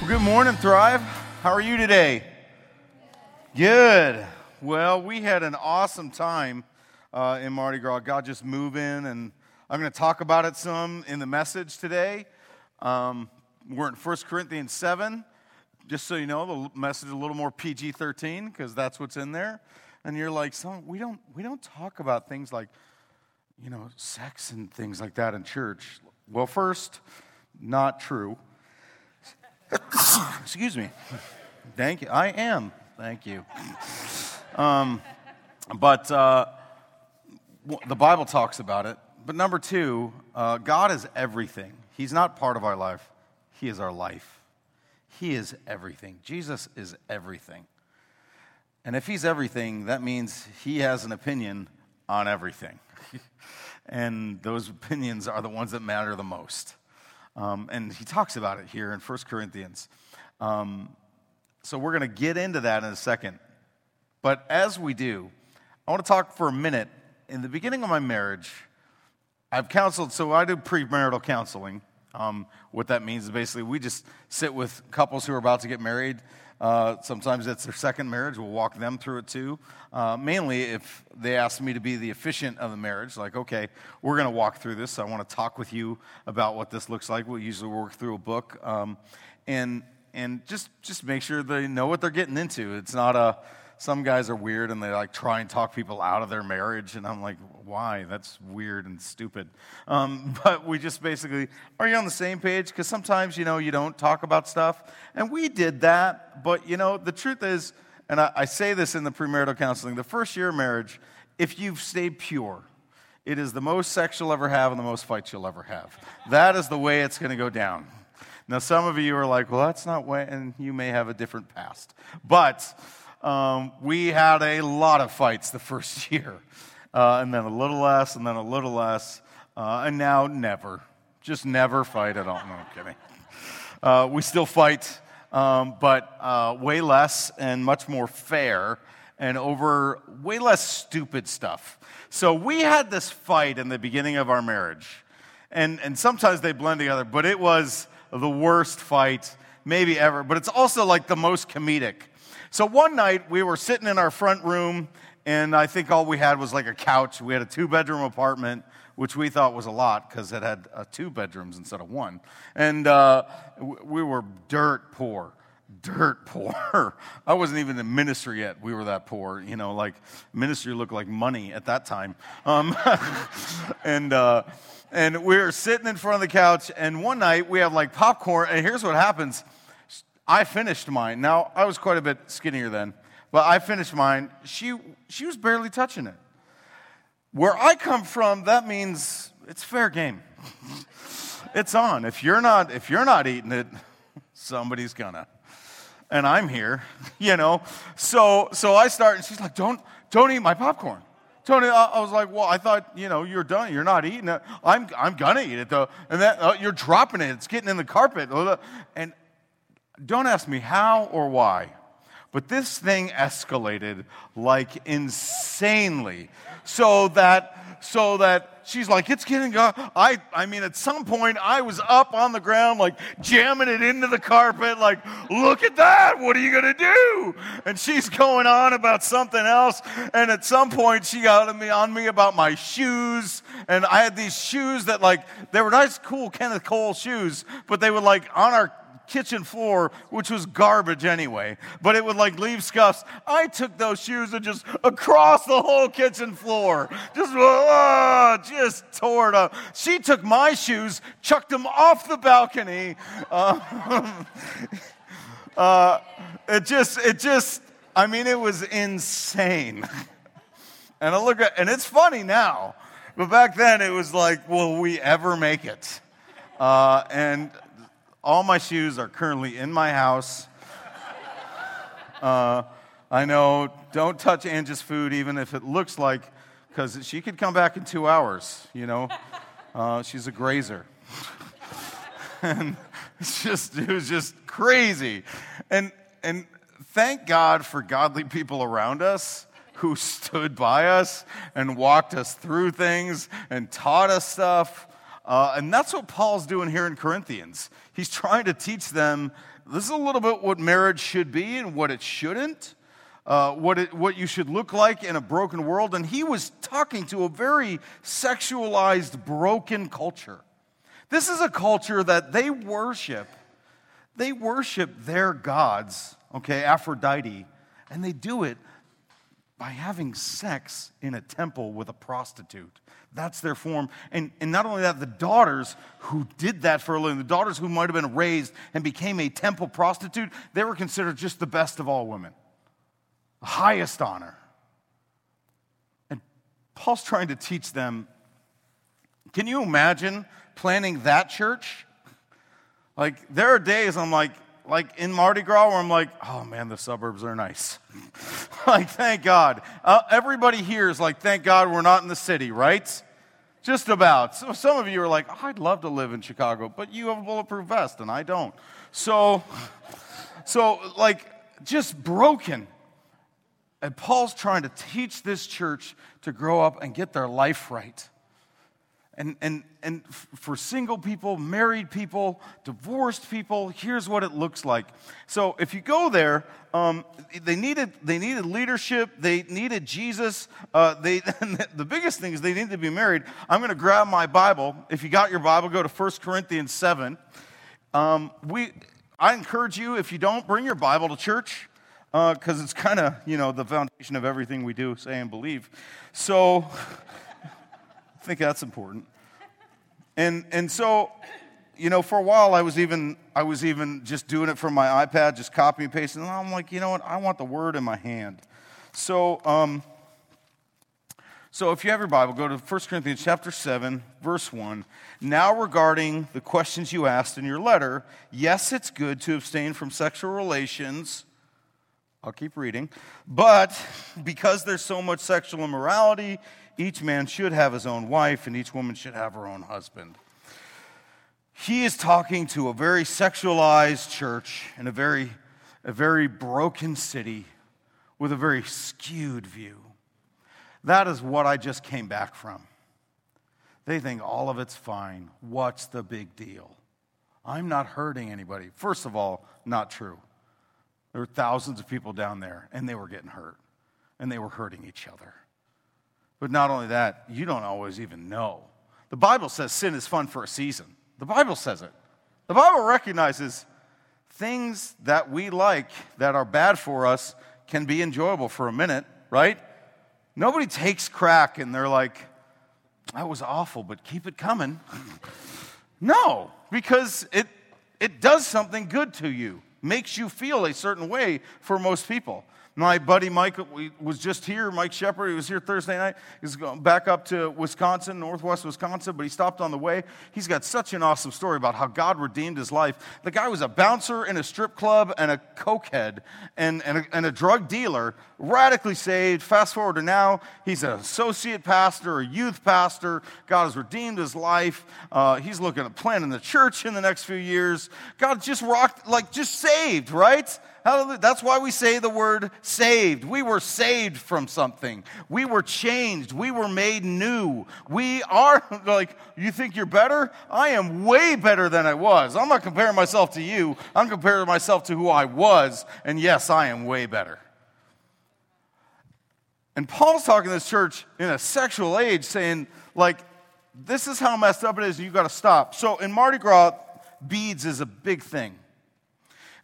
Well, good morning, Thrive. How are you today? Good. Well, we had an awesome time uh, in Mardi Gras. God just moving, and I'm going to talk about it some in the message today. Um, we're in 1 Corinthians 7. Just so you know, the message is a little more PG 13 because that's what's in there. And you're like, so we don't, we don't talk about things like, you know, sex and things like that in church. Well, first, not true. Excuse me. Thank you. I am. Thank you. Um, but uh, the Bible talks about it. But number two, uh, God is everything. He's not part of our life, He is our life. He is everything. Jesus is everything. And if He's everything, that means He has an opinion on everything. and those opinions are the ones that matter the most. Um, and he talks about it here in 1 Corinthians. Um, so we're going to get into that in a second. But as we do, I want to talk for a minute. In the beginning of my marriage, I've counseled, so I do premarital counseling. Um, what that means is basically we just sit with couples who are about to get married uh, sometimes it's their second marriage. We'll walk them through it too. Uh, mainly if they ask me to be the efficient of the marriage, like, okay, we're going to walk through this. I want to talk with you about what this looks like. We'll usually work through a book. Um, and and just, just make sure they know what they're getting into. It's not a, some guys are weird and they like try and talk people out of their marriage and i'm like why? That's weird and stupid. Um, but we just basically are you on the same page? Because sometimes you know you don't talk about stuff and we did that but you know the truth is and I, I say this in the premarital counseling the first year of marriage if you've stayed pure it is the most sex you'll ever have and the most fights you'll ever have. That is the way it's going to go down. Now some of you are like well that's not way and you may have a different past. But um, we had a lot of fights the first year, uh, and then a little less, and then a little less, uh, and now never. Just never fight at all. No, I'm kidding. Uh, we still fight, um, but uh, way less and much more fair, and over way less stupid stuff. So we had this fight in the beginning of our marriage, and, and sometimes they blend together, but it was the worst fight maybe ever, but it's also like the most comedic. So one night we were sitting in our front room, and I think all we had was like a couch. We had a two bedroom apartment, which we thought was a lot because it had uh, two bedrooms instead of one. And uh, we were dirt poor. Dirt poor. I wasn't even in ministry yet. We were that poor. You know, like ministry looked like money at that time. Um, and, uh, and we were sitting in front of the couch, and one night we have like popcorn, and here's what happens I finished mine. Now, I was quite a bit skinnier then, but I finished mine. She, she was barely touching it. Where I come from, that means it's fair game. it's on. If you're not, if you're not eating it, somebody's gonna. And I'm here, you know. So, so I start, and she's like, "Don't, don't eat my popcorn." Tony, I was like, well, I thought, you know, you're done. You're not eating it. I'm, I'm gonna eat it though. And then uh, you're dropping it. It's getting in the carpet. And don't ask me how or why, but this thing escalated like insanely. So that so that she's like, it's getting, uh, I, I mean, at some point I was up on the ground, like jamming it into the carpet, like, look at that, what are you gonna do? And she's going on about something else. And at some point she got on me on me about my shoes. And I had these shoes that like, they were nice, cool Kenneth Cole shoes, but they would like on our kitchen floor, which was garbage anyway, but it would like leave scuffs. I took those shoes and just across the whole kitchen floor, just, uh, just tore it up. She took my shoes, chucked them off the balcony. Uh, uh, it just, it just, I mean, it was insane. And I look at, and it's funny now, but back then it was like, will we ever make it? Uh, and all my shoes are currently in my house. Uh, I know, don't touch Angie's food, even if it looks like, because she could come back in two hours, you know. Uh, she's a grazer. and it's just, it was just crazy. And, and thank God for godly people around us who stood by us and walked us through things and taught us stuff. Uh, and that's what Paul's doing here in Corinthians. He's trying to teach them this is a little bit what marriage should be and what it shouldn't, uh, what, it, what you should look like in a broken world. And he was talking to a very sexualized, broken culture. This is a culture that they worship. They worship their gods, okay, Aphrodite, and they do it by having sex in a temple with a prostitute. That's their form. And, and not only that, the daughters who did that for a living, the daughters who might have been raised and became a temple prostitute, they were considered just the best of all women, the highest honor. And Paul's trying to teach them can you imagine planning that church? Like, there are days I'm like, like in Mardi Gras where I'm like, oh man, the suburbs are nice. like, thank God. Uh, everybody here is like, thank God we're not in the city, right? Just about. So some of you are like, oh, I'd love to live in Chicago, but you have a bulletproof vest and I don't. So, so like, just broken. And Paul's trying to teach this church to grow up and get their life right and, and, and for single people, married people, divorced people, here's what it looks like. So if you go there, um, they, needed, they needed leadership, they needed Jesus. Uh, they, the biggest thing is they needed to be married. I'm going to grab my Bible. If you got your Bible, go to 1 Corinthians 7. Um, we, I encourage you, if you don't, bring your Bible to church because uh, it's kind of, you know, the foundation of everything we do, say, and believe. So think that's important. And, and so, you know, for a while I was even I was even just doing it from my iPad, just copy and pasting. And I'm like, you know what? I want the word in my hand. So, um, so if you have your Bible, go to 1 Corinthians chapter 7, verse 1. Now regarding the questions you asked in your letter, yes, it's good to abstain from sexual relations. I'll keep reading. But because there's so much sexual immorality each man should have his own wife and each woman should have her own husband. He is talking to a very sexualized church in a very, a very broken city with a very skewed view. That is what I just came back from. They think all of it's fine. What's the big deal? I'm not hurting anybody. First of all, not true. There were thousands of people down there, and they were getting hurt, and they were hurting each other. But not only that, you don't always even know. The Bible says sin is fun for a season. The Bible says it. The Bible recognizes things that we like that are bad for us can be enjoyable for a minute, right? Nobody takes crack and they're like, that was awful, but keep it coming. no, because it, it does something good to you, makes you feel a certain way for most people. My buddy Mike was just here, Mike Shepard. He was here Thursday night. He's going back up to Wisconsin, northwest Wisconsin, but he stopped on the way. He's got such an awesome story about how God redeemed his life. The guy was a bouncer in a strip club and a cokehead and, and, a, and a drug dealer, radically saved. Fast forward to now, he's an associate pastor, a youth pastor. God has redeemed his life. Uh, he's looking at planting the church in the next few years. God just rocked, like, just saved, right? Hallelujah. That's why we say the word saved. We were saved from something. We were changed. We were made new. We are, like, you think you're better? I am way better than I was. I'm not comparing myself to you. I'm comparing myself to who I was. And yes, I am way better. And Paul's talking to this church in a sexual age, saying, like, this is how messed up it is, and you got to stop. So in Mardi Gras, beads is a big thing.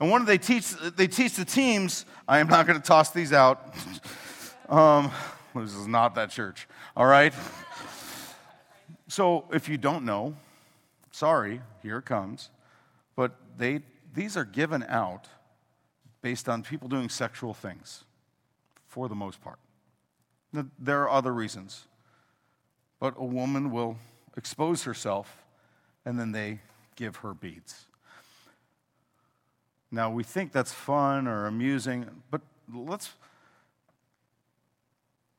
And one of they teach they teach the teams. I am not going to toss these out. um, this is not that church. All right. So if you don't know, sorry, here it comes. But they these are given out based on people doing sexual things, for the most part. There are other reasons, but a woman will expose herself, and then they give her beads. Now, we think that's fun or amusing, but let's.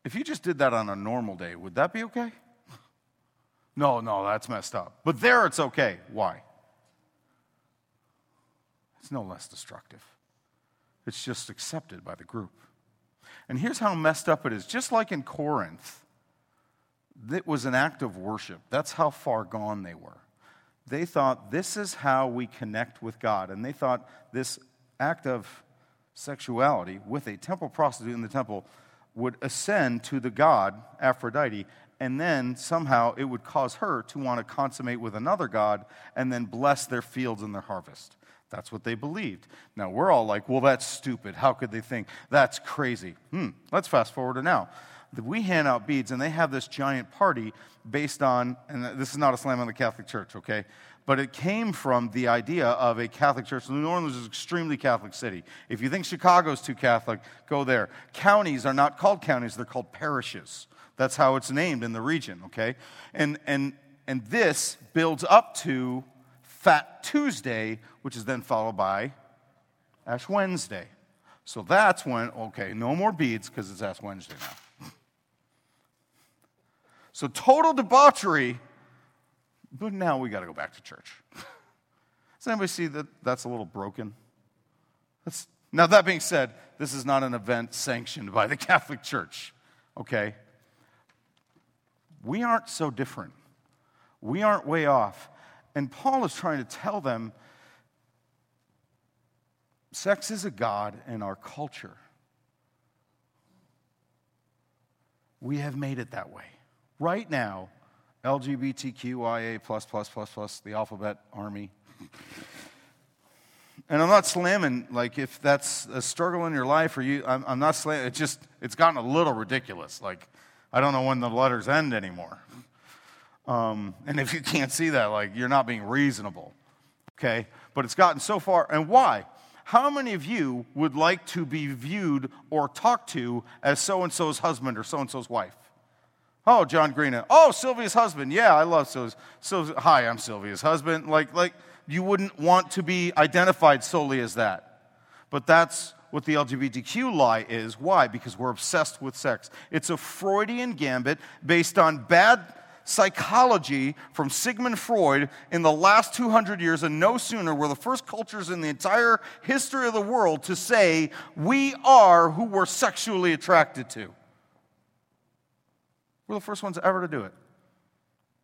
If you just did that on a normal day, would that be okay? No, no, that's messed up. But there it's okay. Why? It's no less destructive. It's just accepted by the group. And here's how messed up it is. Just like in Corinth, it was an act of worship. That's how far gone they were. They thought this is how we connect with God. And they thought this act of sexuality with a temple prostitute in the temple would ascend to the god Aphrodite, and then somehow it would cause her to want to consummate with another god and then bless their fields and their harvest. That's what they believed. Now we're all like, well, that's stupid. How could they think? That's crazy. Hmm, let's fast forward to now. We hand out beads, and they have this giant party based on, and this is not a slam on the Catholic Church, okay? But it came from the idea of a Catholic church. New Orleans is an extremely Catholic city. If you think Chicago's too Catholic, go there. Counties are not called counties, they're called parishes. That's how it's named in the region, okay? And, and, and this builds up to Fat Tuesday, which is then followed by Ash Wednesday. So that's when, okay, no more beads because it's Ash Wednesday now. So total debauchery, but now we got to go back to church. Does anybody see that that's a little broken? That's, now, that being said, this is not an event sanctioned by the Catholic Church, okay? We aren't so different. We aren't way off. And Paul is trying to tell them sex is a God in our culture. We have made it that way. Right now, LGBTQIA, plus, plus, plus, plus, the alphabet army. And I'm not slamming, like, if that's a struggle in your life or you, I'm, I'm not slamming, it's just, it's gotten a little ridiculous. Like, I don't know when the letters end anymore. Um, and if you can't see that, like you're not being reasonable, okay? But it's gotten so far. And why? How many of you would like to be viewed or talked to as so and so's husband or so and so's wife? Oh, John Green. Oh, Sylvia's husband. Yeah, I love Sylvia's. So, hi, I'm Sylvia's husband. Like, like you wouldn't want to be identified solely as that. But that's what the LGBTQ lie is. Why? Because we're obsessed with sex. It's a Freudian gambit based on bad psychology from Sigmund Freud in the last 200 years, and no sooner were the first cultures in the entire history of the world to say, We are who we're sexually attracted to. We're the first ones ever to do it.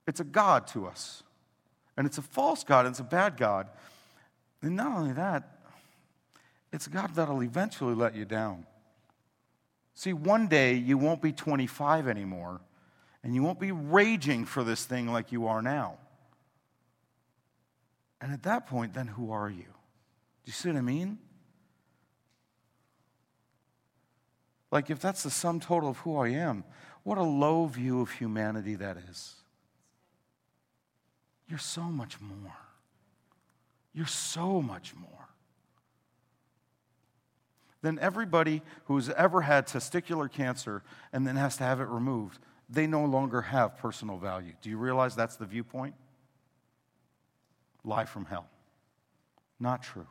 It's a God to us. And it's a false God, and it's a bad God. And not only that, it's a God that'll eventually let you down. See, one day you won't be 25 anymore and you won't be raging for this thing like you are now. And at that point, then who are you? Do you see what I mean? Like, if that's the sum total of who I am, what a low view of humanity that is. You're so much more. You're so much more than everybody who's ever had testicular cancer and then has to have it removed they no longer have personal value. Do you realize that's the viewpoint? Lie from hell. Not true.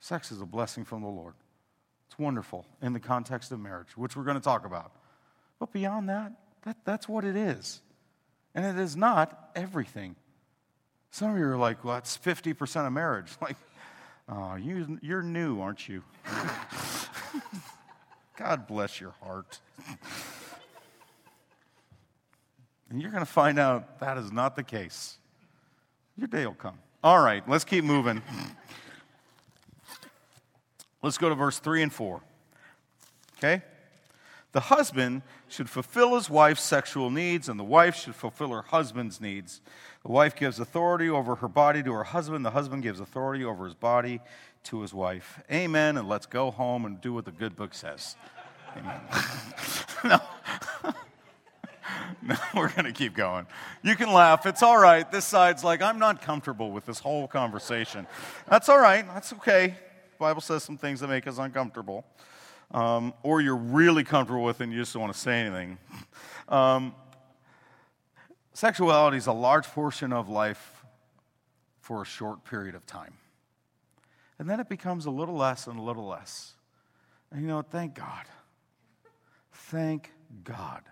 Sex is a blessing from the Lord. It's wonderful in the context of marriage, which we're going to talk about. But beyond that, that that's what it is. And it is not everything. Some of you are like, well, that's 50% of marriage. Like, oh, you, you're new, aren't you? God bless your heart. And you're going to find out that is not the case. Your day will come. All right, let's keep moving. Let's go to verse 3 and 4. Okay? The husband should fulfill his wife's sexual needs, and the wife should fulfill her husband's needs. The wife gives authority over her body to her husband, the husband gives authority over his body to his wife. Amen, and let's go home and do what the good book says. Amen. no. no, we're going to keep going. You can laugh. It's all right. This side's like, I'm not comfortable with this whole conversation. That's all right. That's okay. Bible says some things that make us uncomfortable. Um, or you're really comfortable with it and you just don't want to say anything. Um, sexuality is a large portion of life for a short period of time. And then it becomes a little less and a little less. And you know, thank God. Thank God.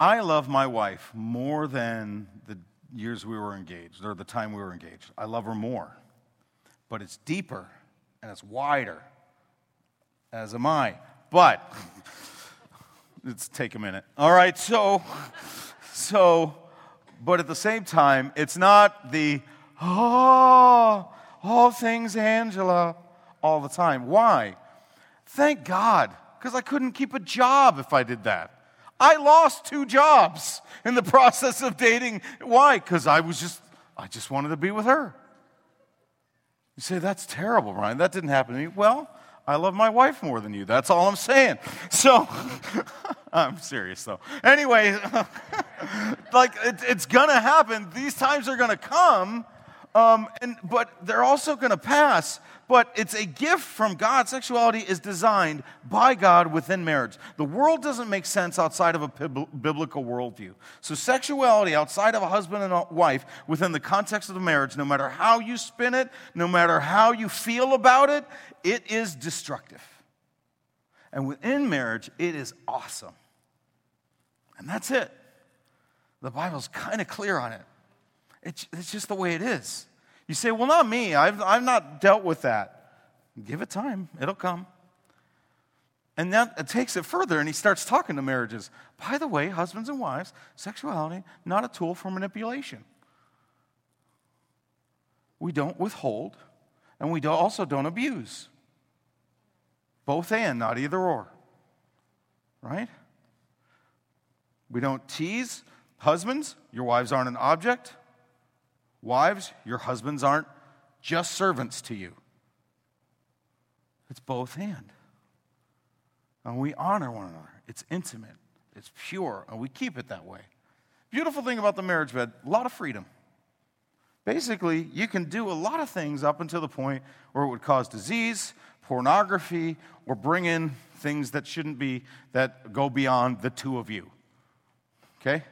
I love my wife more than the years we were engaged or the time we were engaged. I love her more. But it's deeper and it's wider, as am I. But let's take a minute. All right, so, so, but at the same time, it's not the, oh, all things Angela all the time. Why? Thank God, because I couldn't keep a job if I did that. I lost two jobs in the process of dating. Why? Because I was just, I just wanted to be with her. You say, that's terrible, Brian. That didn't happen to me. Well, I love my wife more than you. That's all I'm saying. So, I'm serious though. Anyway, like it, it's gonna happen. These times are gonna come, um, and but they're also gonna pass but it's a gift from God. Sexuality is designed by God within marriage. The world doesn't make sense outside of a biblical worldview. So, sexuality outside of a husband and a wife within the context of the marriage, no matter how you spin it, no matter how you feel about it, it is destructive. And within marriage, it is awesome. And that's it. The Bible's kind of clear on it. It's, it's just the way it is. You say, well, not me. I've, I've not dealt with that. Give it time, it'll come. And then it takes it further, and he starts talking to marriages. By the way, husbands and wives, sexuality, not a tool for manipulation. We don't withhold, and we don't, also don't abuse. Both and, not either or. Right? We don't tease. Husbands, your wives aren't an object. Wives, your husbands aren't just servants to you. It's both and. And we honor one another. It's intimate, it's pure, and we keep it that way. Beautiful thing about the marriage bed a lot of freedom. Basically, you can do a lot of things up until the point where it would cause disease, pornography, or bring in things that shouldn't be, that go beyond the two of you. Okay?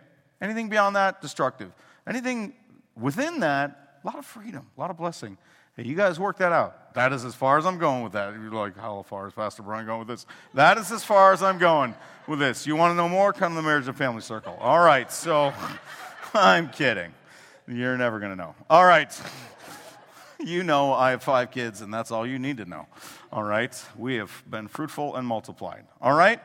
Anything beyond that, destructive. Anything within that, a lot of freedom, a lot of blessing. Hey, you guys work that out. That is as far as I'm going with that. You're like, how far is Pastor Brian going with this? That is as far as I'm going with this. You want to know more? Come to the Marriage and Family Circle. All right, so I'm kidding. You're never going to know. All right. You know I have five kids, and that's all you need to know. All right. We have been fruitful and multiplied. All right.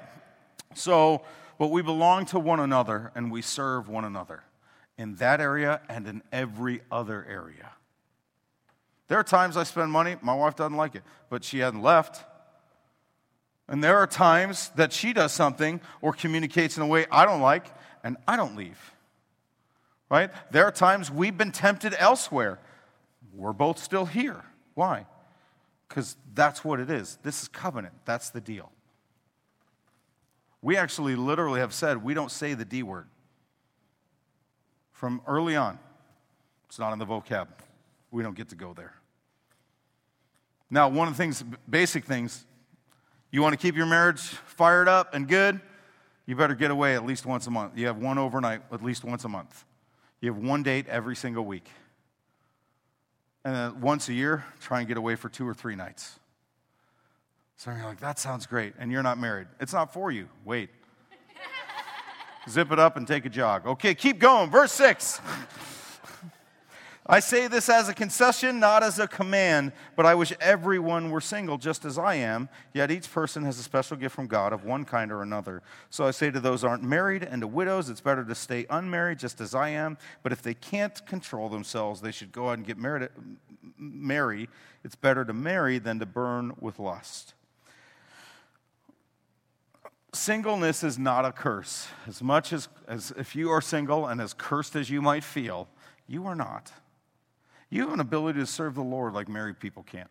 So, but we belong to one another and we serve one another in that area and in every other area. There are times I spend money, my wife doesn't like it, but she hasn't left. And there are times that she does something or communicates in a way I don't like, and I don't leave. Right? There are times we've been tempted elsewhere. We're both still here. Why? Because that's what it is. This is covenant. That's the deal. We actually literally have said we don't say the D word from early on. It's not in the vocab. We don't get to go there. Now, one of the things, basic things, you want to keep your marriage fired up and good, you better get away at least once a month. You have one overnight at least once a month. You have one date every single week. And then once a year, try and get away for two or three nights. So you're like, that sounds great. And you're not married. It's not for you. Wait zip it up and take a jog. Okay, keep going. Verse 6. I say this as a concession, not as a command, but I wish everyone were single just as I am. Yet each person has a special gift from God of one kind or another. So I say to those aren't married and to widows, it's better to stay unmarried just as I am. But if they can't control themselves, they should go out and get married. Marry. It's better to marry than to burn with lust singleness is not a curse. As much as, as if you are single and as cursed as you might feel, you are not. You have an ability to serve the Lord like married people can't.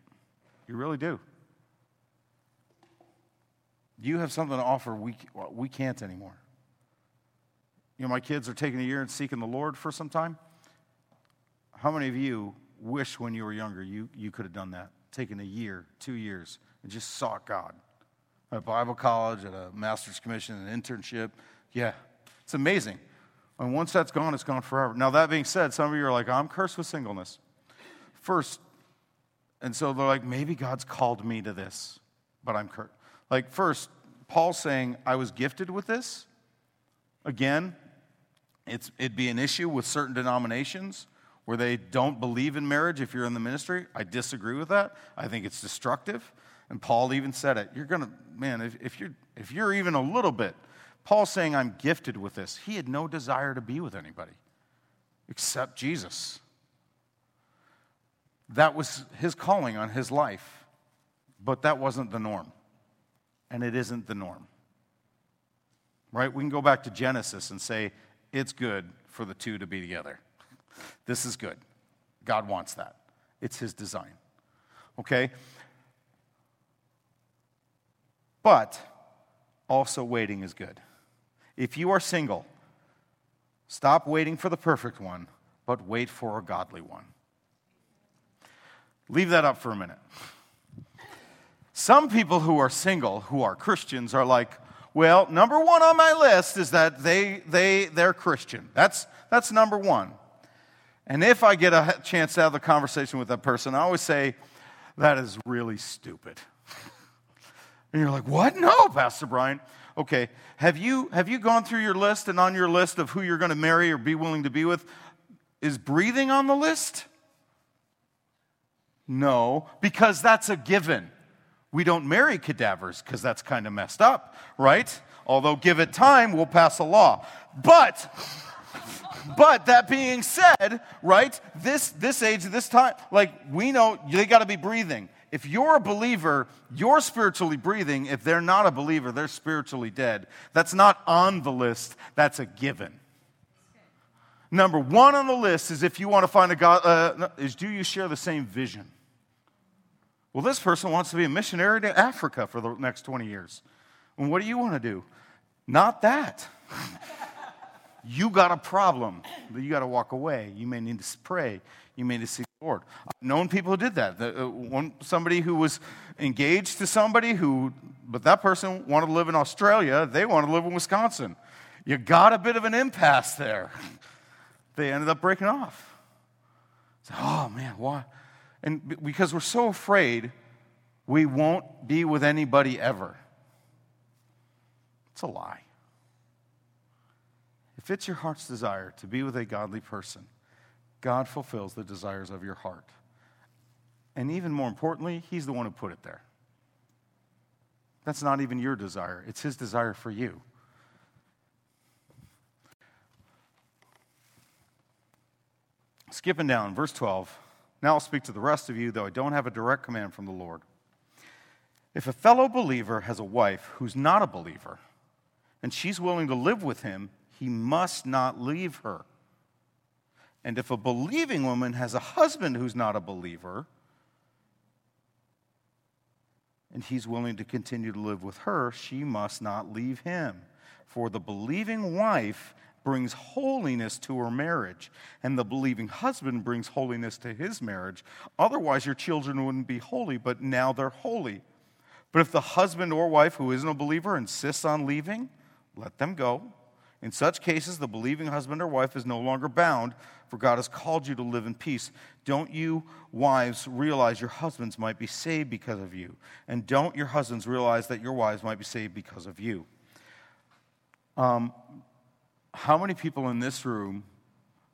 You really do. You have something to offer we, we can't anymore. You know, my kids are taking a year and seeking the Lord for some time. How many of you wish when you were younger you, you could have done that? Taken a year, two years, and just sought God? At Bible college, at a master's commission, an internship. Yeah, it's amazing. And once that's gone, it's gone forever. Now, that being said, some of you are like, I'm cursed with singleness. First, and so they're like, maybe God's called me to this, but I'm cursed. Like, first, Paul's saying, I was gifted with this. Again, it's, it'd be an issue with certain denominations where they don't believe in marriage if you're in the ministry. I disagree with that. I think it's destructive. And Paul even said it. You're going to, man, if, if, you're, if you're even a little bit, Paul's saying, I'm gifted with this. He had no desire to be with anybody except Jesus. That was his calling on his life, but that wasn't the norm. And it isn't the norm. Right? We can go back to Genesis and say, it's good for the two to be together. This is good. God wants that. It's his design. Okay? But also waiting is good. If you are single, stop waiting for the perfect one, but wait for a godly one. Leave that up for a minute. Some people who are single, who are Christians, are like, well, number one on my list is that they, they, they're Christian. That's, that's number one. And if I get a chance to have a conversation with that person, I always say, that is really stupid. and you're like, what? No, Pastor Brian. Okay, have you, have you gone through your list and on your list of who you're going to marry or be willing to be with, is breathing on the list? No, because that's a given. We don't marry cadavers because that's kind of messed up, right? Although, give it time, we'll pass a law. But, but that being said, right, this, this age, this time, like we know they got to be breathing. If you're a believer, you're spiritually breathing. If they're not a believer, they're spiritually dead. That's not on the list, that's a given. Number one on the list is if you want to find a God, uh, is do you share the same vision? Well, this person wants to be a missionary to Africa for the next 20 years. And what do you want to do? Not that. you got a problem you got to walk away. You may need to pray. You may need to seek Lord. I've known people who did that. The, uh, one, somebody who was engaged to somebody who, but that person wanted to live in Australia. They wanted to live in Wisconsin. You got a bit of an impasse there. they ended up breaking off. So, oh man, why? And because we're so afraid we won't be with anybody ever. It's a lie. If it's your heart's desire to be with a godly person, God fulfills the desires of your heart. And even more importantly, He's the one who put it there. That's not even your desire, it's His desire for you. Skipping down, verse 12. Now I'll speak to the rest of you, though I don't have a direct command from the Lord. If a fellow believer has a wife who's not a believer, and she's willing to live with him, he must not leave her. And if a believing woman has a husband who's not a believer, and he's willing to continue to live with her, she must not leave him. For the believing wife brings holiness to her marriage, and the believing husband brings holiness to his marriage. Otherwise, your children wouldn't be holy, but now they're holy. But if the husband or wife who isn't a believer insists on leaving, let them go. In such cases, the believing husband or wife is no longer bound, for God has called you to live in peace. Don't you, wives, realize your husbands might be saved because of you? And don't your husbands realize that your wives might be saved because of you? Um, how many people in this room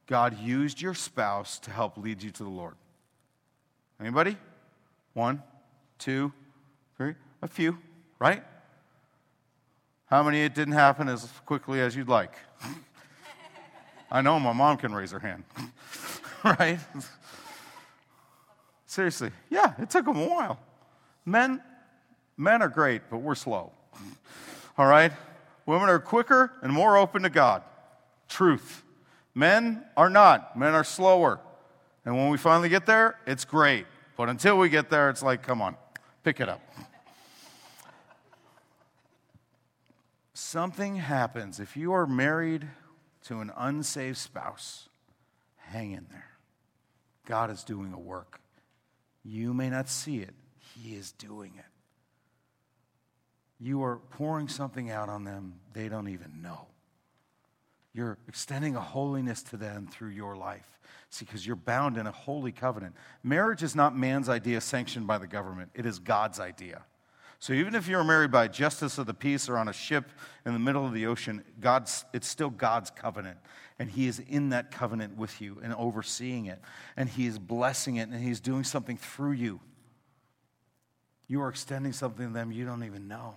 God used your spouse to help lead you to the Lord? Anybody? One, two, three, a few, right? How many it didn't happen as quickly as you'd like? I know my mom can raise her hand, right? Seriously, yeah, it took them a while. Men, men are great, but we're slow. All right? Women are quicker and more open to God truth. Men are not, men are slower. And when we finally get there, it's great. But until we get there, it's like, come on, pick it up. Something happens if you are married to an unsaved spouse, hang in there. God is doing a work. You may not see it, He is doing it. You are pouring something out on them they don't even know. You're extending a holiness to them through your life. See, because you're bound in a holy covenant. Marriage is not man's idea sanctioned by the government, it is God's idea. So even if you're married by justice of the peace or on a ship in the middle of the ocean, God's, it's still God's covenant. And He is in that covenant with you and overseeing it. And He is blessing it and He's doing something through you. You are extending something to them you don't even know.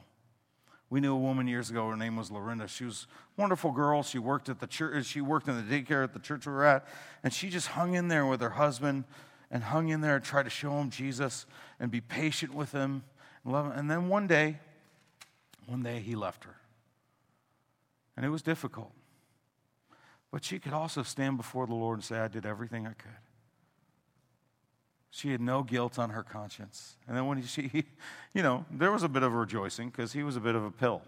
We knew a woman years ago. Her name was Lorinda. She was a wonderful girl. She worked at the church. She worked in the daycare at the church we were at, and she just hung in there with her husband, and hung in there and tried to show him Jesus and be patient with him love. And then one day, one day he left her, and it was difficult. But she could also stand before the Lord and say, "I did everything I could." She had no guilt on her conscience. And then when she, you know, there was a bit of rejoicing because he was a bit of a pill,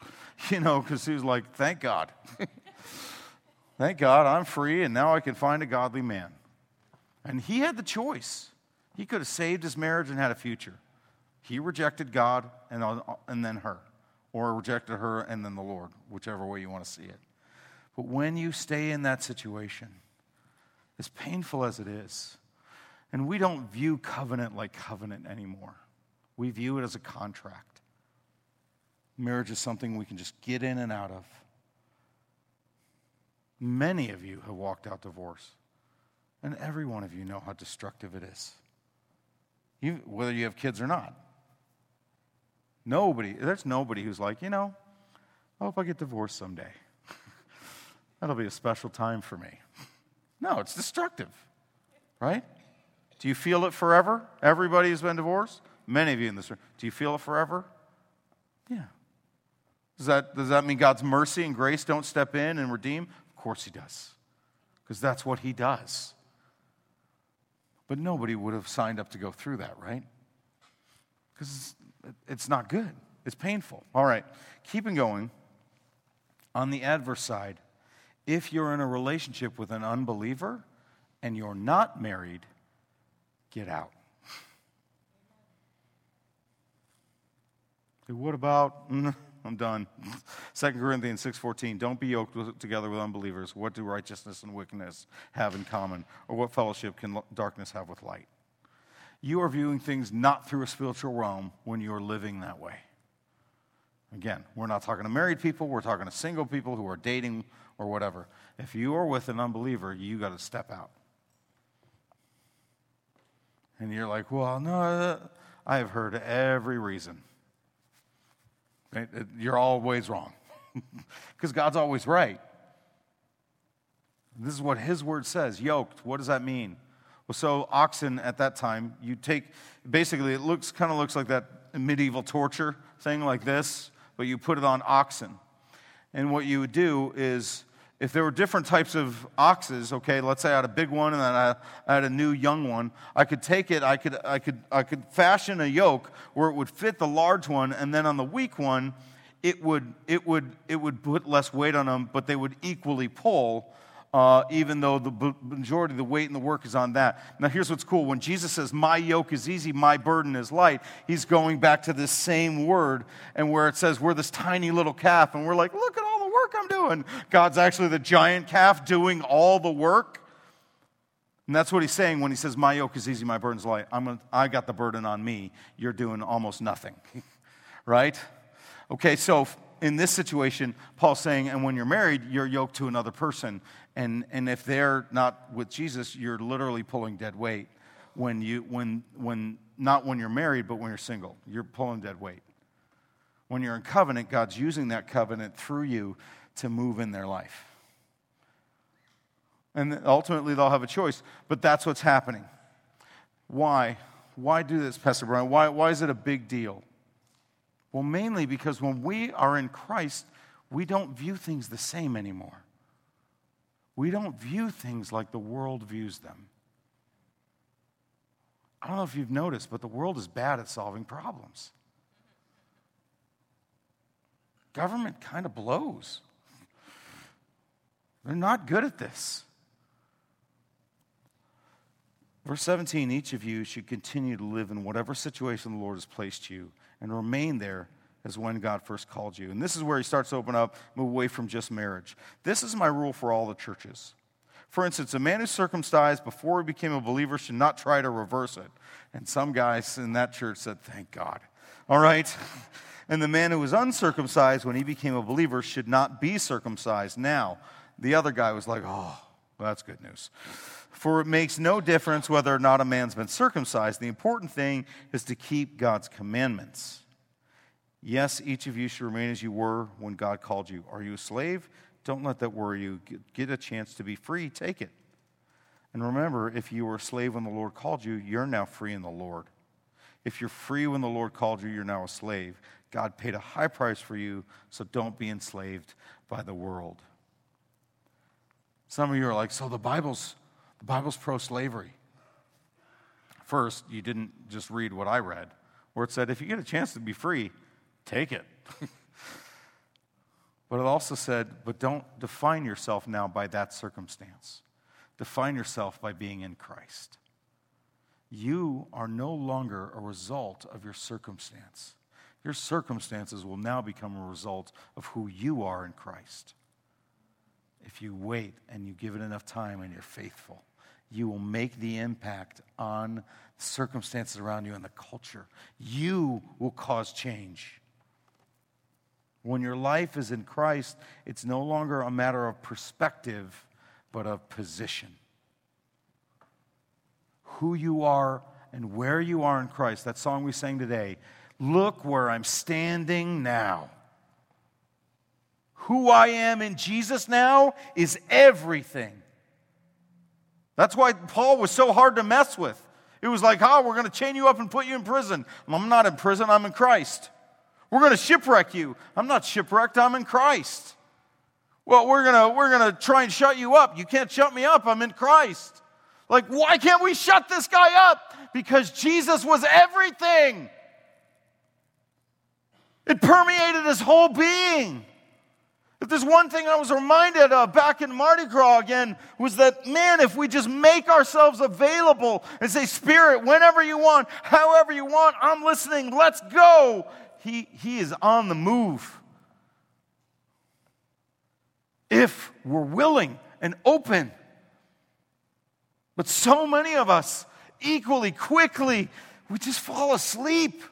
you know, because he was like, thank God. thank God I'm free and now I can find a godly man. And he had the choice. He could have saved his marriage and had a future. He rejected God and, uh, uh, and then her, or rejected her and then the Lord, whichever way you want to see it. But when you stay in that situation, as painful as it is, and we don't view covenant like covenant anymore. We view it as a contract. Marriage is something we can just get in and out of. Many of you have walked out divorce, and every one of you know how destructive it is, you, whether you have kids or not. Nobody, there's nobody who's like, you know, I hope I get divorced someday. That'll be a special time for me. No, it's destructive, right? Do you feel it forever? Everybody who's been divorced? Many of you in this room. Do you feel it forever? Yeah. Does that, does that mean God's mercy and grace don't step in and redeem? Of course He does, because that's what He does. But nobody would have signed up to go through that, right? Because it's, not good, it's painful. All right, keeping going. On the adverse side, if you're in a relationship with an unbeliever and you're not married, get out. What about I'm done. 2 Corinthians 6:14 Don't be yoked together with unbelievers. What do righteousness and wickedness have in common? Or what fellowship can darkness have with light? You are viewing things not through a spiritual realm when you are living that way. Again, we're not talking to married people, we're talking to single people who are dating or whatever. If you are with an unbeliever, you got to step out. And you're like, well, no, uh, I have heard every reason. You're always wrong because God's always right. This is what His word says yoked. What does that mean? Well, so oxen at that time, you take basically, it looks kind of looks like that medieval torture thing like this, but you put it on oxen. And what you would do is if there were different types of oxes, okay, let's say I had a big one and then I, had a new young one, I could take it, I could, I, could, I could fashion a yoke where it would fit the large one, and then on the weak one, it would, it would, it would put less weight on them, but they would equally pull uh, even though the majority of the weight and the work is on that. Now, here's what's cool. When Jesus says, My yoke is easy, my burden is light, he's going back to this same word, and where it says, We're this tiny little calf, and we're like, Look at all the work I'm doing. God's actually the giant calf doing all the work. And that's what he's saying when he says, My yoke is easy, my burden's light. I'm gonna, I got the burden on me. You're doing almost nothing. right? Okay, so in this situation, Paul's saying, and when you're married, you're yoked to another person. And, and if they're not with Jesus, you're literally pulling dead weight when you, when, when, not when you're married, but when you're single. You're pulling dead weight. When you're in covenant, God's using that covenant through you to move in their life. And ultimately, they'll have a choice, but that's what's happening. Why? Why do this, Pastor Brian? Why, why is it a big deal? Well, mainly because when we are in Christ, we don't view things the same anymore. We don't view things like the world views them. I don't know if you've noticed, but the world is bad at solving problems. Government kind of blows. They're not good at this. Verse 17 each of you should continue to live in whatever situation the Lord has placed you and remain there as when God first called you. And this is where he starts to open up, move away from just marriage. This is my rule for all the churches. For instance, a man who's circumcised before he became a believer should not try to reverse it. And some guys in that church said, Thank God. All right? And the man who was uncircumcised when he became a believer should not be circumcised now. The other guy was like, Oh, well, that's good news. For it makes no difference whether or not a man's been circumcised. The important thing is to keep God's commandments. Yes, each of you should remain as you were when God called you. Are you a slave? Don't let that worry you. Get a chance to be free, take it. And remember, if you were a slave when the Lord called you, you're now free in the Lord. If you're free when the Lord called you, you're now a slave. God paid a high price for you, so don't be enslaved by the world. Some of you are like, so the Bible's the Bible's pro-slavery. First, you didn't just read what I read, where it said if you get a chance to be free, take it. but it also said, but don't define yourself now by that circumstance. Define yourself by being in Christ. You are no longer a result of your circumstance. Your circumstances will now become a result of who you are in Christ. If you wait and you give it enough time and you're faithful, you will make the impact on circumstances around you and the culture. You will cause change. When your life is in Christ, it's no longer a matter of perspective, but of position. Who you are and where you are in Christ. That song we sang today. Look where I'm standing now. Who I am in Jesus now is everything. That's why Paul was so hard to mess with. It was like, oh, we're going to chain you up and put you in prison. I'm not in prison, I'm in Christ. We're going to shipwreck you. I'm not shipwrecked, I'm in Christ. Well, we're going to we're going to try and shut you up. You can't shut me up. I'm in Christ. Like, why can't we shut this guy up? Because Jesus was everything. It permeated his whole being. If there's one thing I was reminded of back in Mardi Gras again, was that, man, if we just make ourselves available and say, Spirit, whenever you want, however you want, I'm listening, let's go. He, he is on the move. If we're willing and open. But so many of us, equally quickly, we just fall asleep.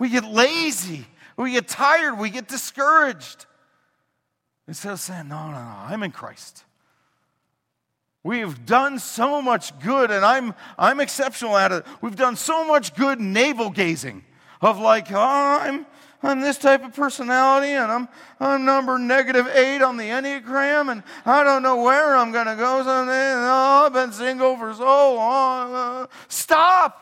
We get lazy. We get tired. We get discouraged. Instead of saying, no, no, no, I'm in Christ. We've done so much good, and I'm, I'm exceptional at it. We've done so much good navel gazing of like, oh, I'm, I'm this type of personality, and I'm, I'm number negative eight on the Enneagram, and I don't know where I'm going to go. Oh, I've been single for so long. Uh, stop.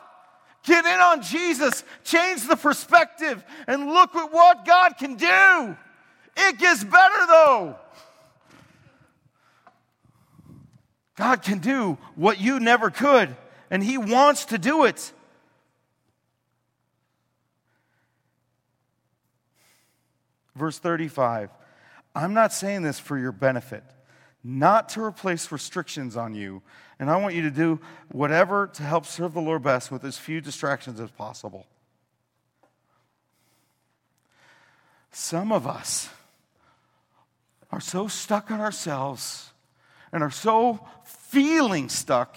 Get in on Jesus. Change the perspective, and look at what God can do. It gets better though. God can do what you never could, and He wants to do it. Verse 35 I'm not saying this for your benefit, not to replace restrictions on you, and I want you to do whatever to help serve the Lord best with as few distractions as possible. Some of us, are so stuck on ourselves and are so feeling stuck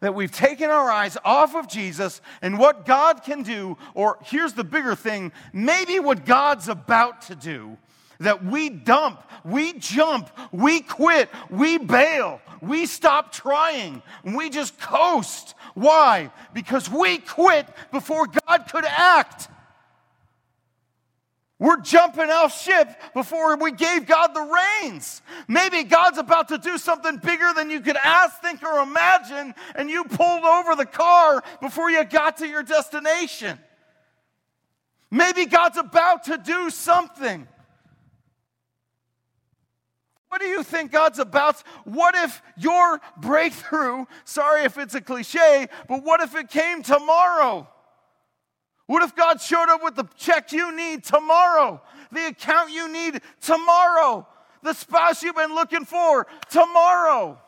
that we've taken our eyes off of Jesus and what God can do, or here's the bigger thing maybe what God's about to do. That we dump, we jump, we quit, we bail, we stop trying, we just coast. Why? Because we quit before God could act. We're jumping off ship before we gave God the reins. Maybe God's about to do something bigger than you could ask, think, or imagine, and you pulled over the car before you got to your destination. Maybe God's about to do something. What do you think God's about? What if your breakthrough, sorry if it's a cliche, but what if it came tomorrow? What if God showed up with the check you need tomorrow, the account you need tomorrow, the spouse you've been looking for tomorrow?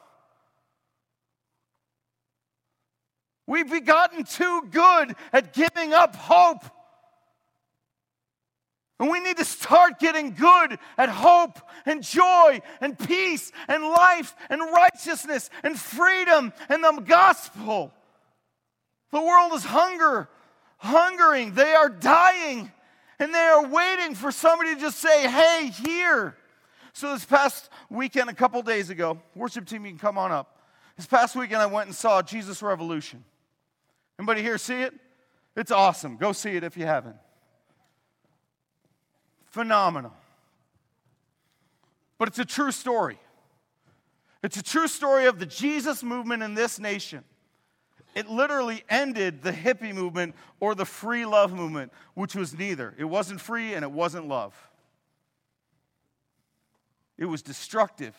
We've gotten too good at giving up hope. And we need to start getting good at hope and joy and peace and life and righteousness and freedom and the gospel. The world is hunger, hungering. They are dying and they are waiting for somebody to just say, hey, here. So this past weekend, a couple days ago, worship team, you can come on up. This past weekend, I went and saw Jesus Revolution. Anybody here see it? It's awesome. Go see it if you haven't. Phenomenal. But it's a true story. It's a true story of the Jesus movement in this nation. It literally ended the hippie movement or the free love movement, which was neither. It wasn't free and it wasn't love. It was destructive.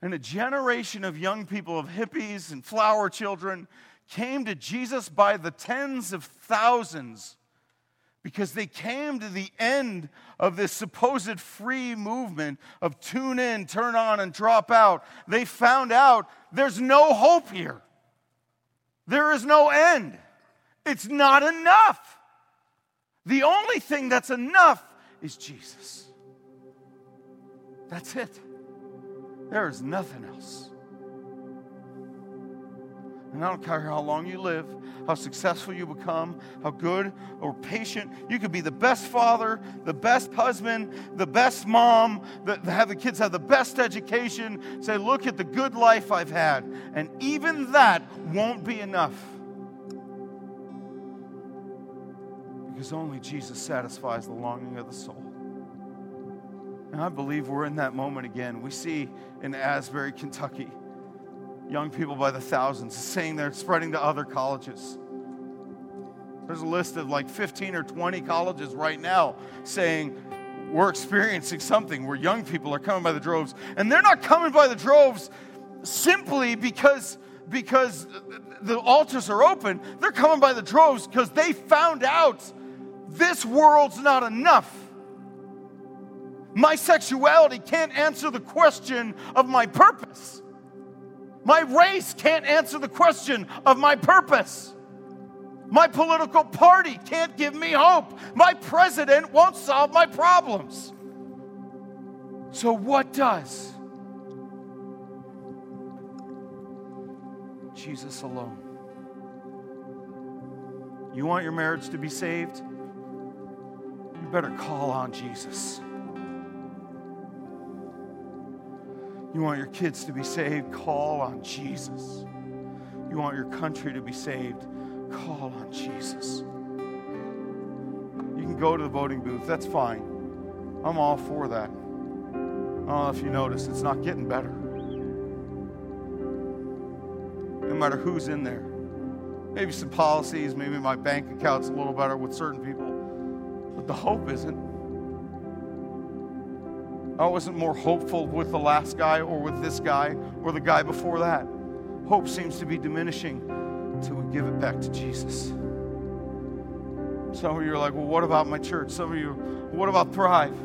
And a generation of young people, of hippies and flower children, came to Jesus by the tens of thousands because they came to the end of this supposed free movement of tune in, turn on, and drop out. They found out there's no hope here. There is no end. It's not enough. The only thing that's enough is Jesus. That's it. There is nothing else. And I don't care how long you live, how successful you become, how good or patient. You could be the best father, the best husband, the best mom, the, have the kids have the best education. Say, look at the good life I've had. And even that won't be enough. Because only Jesus satisfies the longing of the soul. And I believe we're in that moment again. We see in Asbury, Kentucky, young people by the thousands saying they're spreading to other colleges. There's a list of like 15 or 20 colleges right now saying we're experiencing something where young people are coming by the droves. And they're not coming by the droves simply because, because the altars are open. They're coming by the droves because they found out this world's not enough. My sexuality can't answer the question of my purpose. My race can't answer the question of my purpose. My political party can't give me hope. My president won't solve my problems. So, what does? Jesus alone. You want your marriage to be saved? You better call on Jesus. You want your kids to be saved? Call on Jesus. You want your country to be saved? Call on Jesus. You can go to the voting booth, that's fine. I'm all for that. I don't know if you notice, it's not getting better. No matter who's in there. Maybe some policies, maybe my bank account's a little better with certain people, but the hope isn't. I wasn't more hopeful with the last guy or with this guy or the guy before that. Hope seems to be diminishing until we give it back to Jesus. Some of you are like, well, what about my church? Some of you, what about Thrive?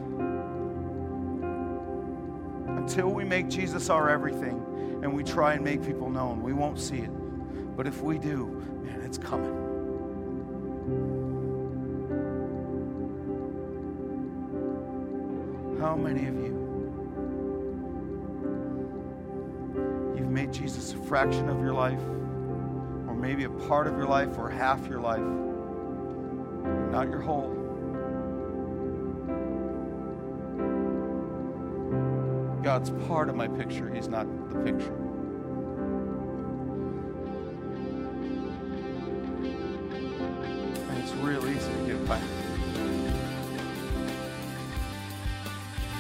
Until we make Jesus our everything and we try and make people known, we won't see it. But if we do, man, it's coming. How many of you you've made Jesus a fraction of your life, or maybe a part of your life, or half your life, not your whole? God's part of my picture, He's not the picture. And it's real easy to get back.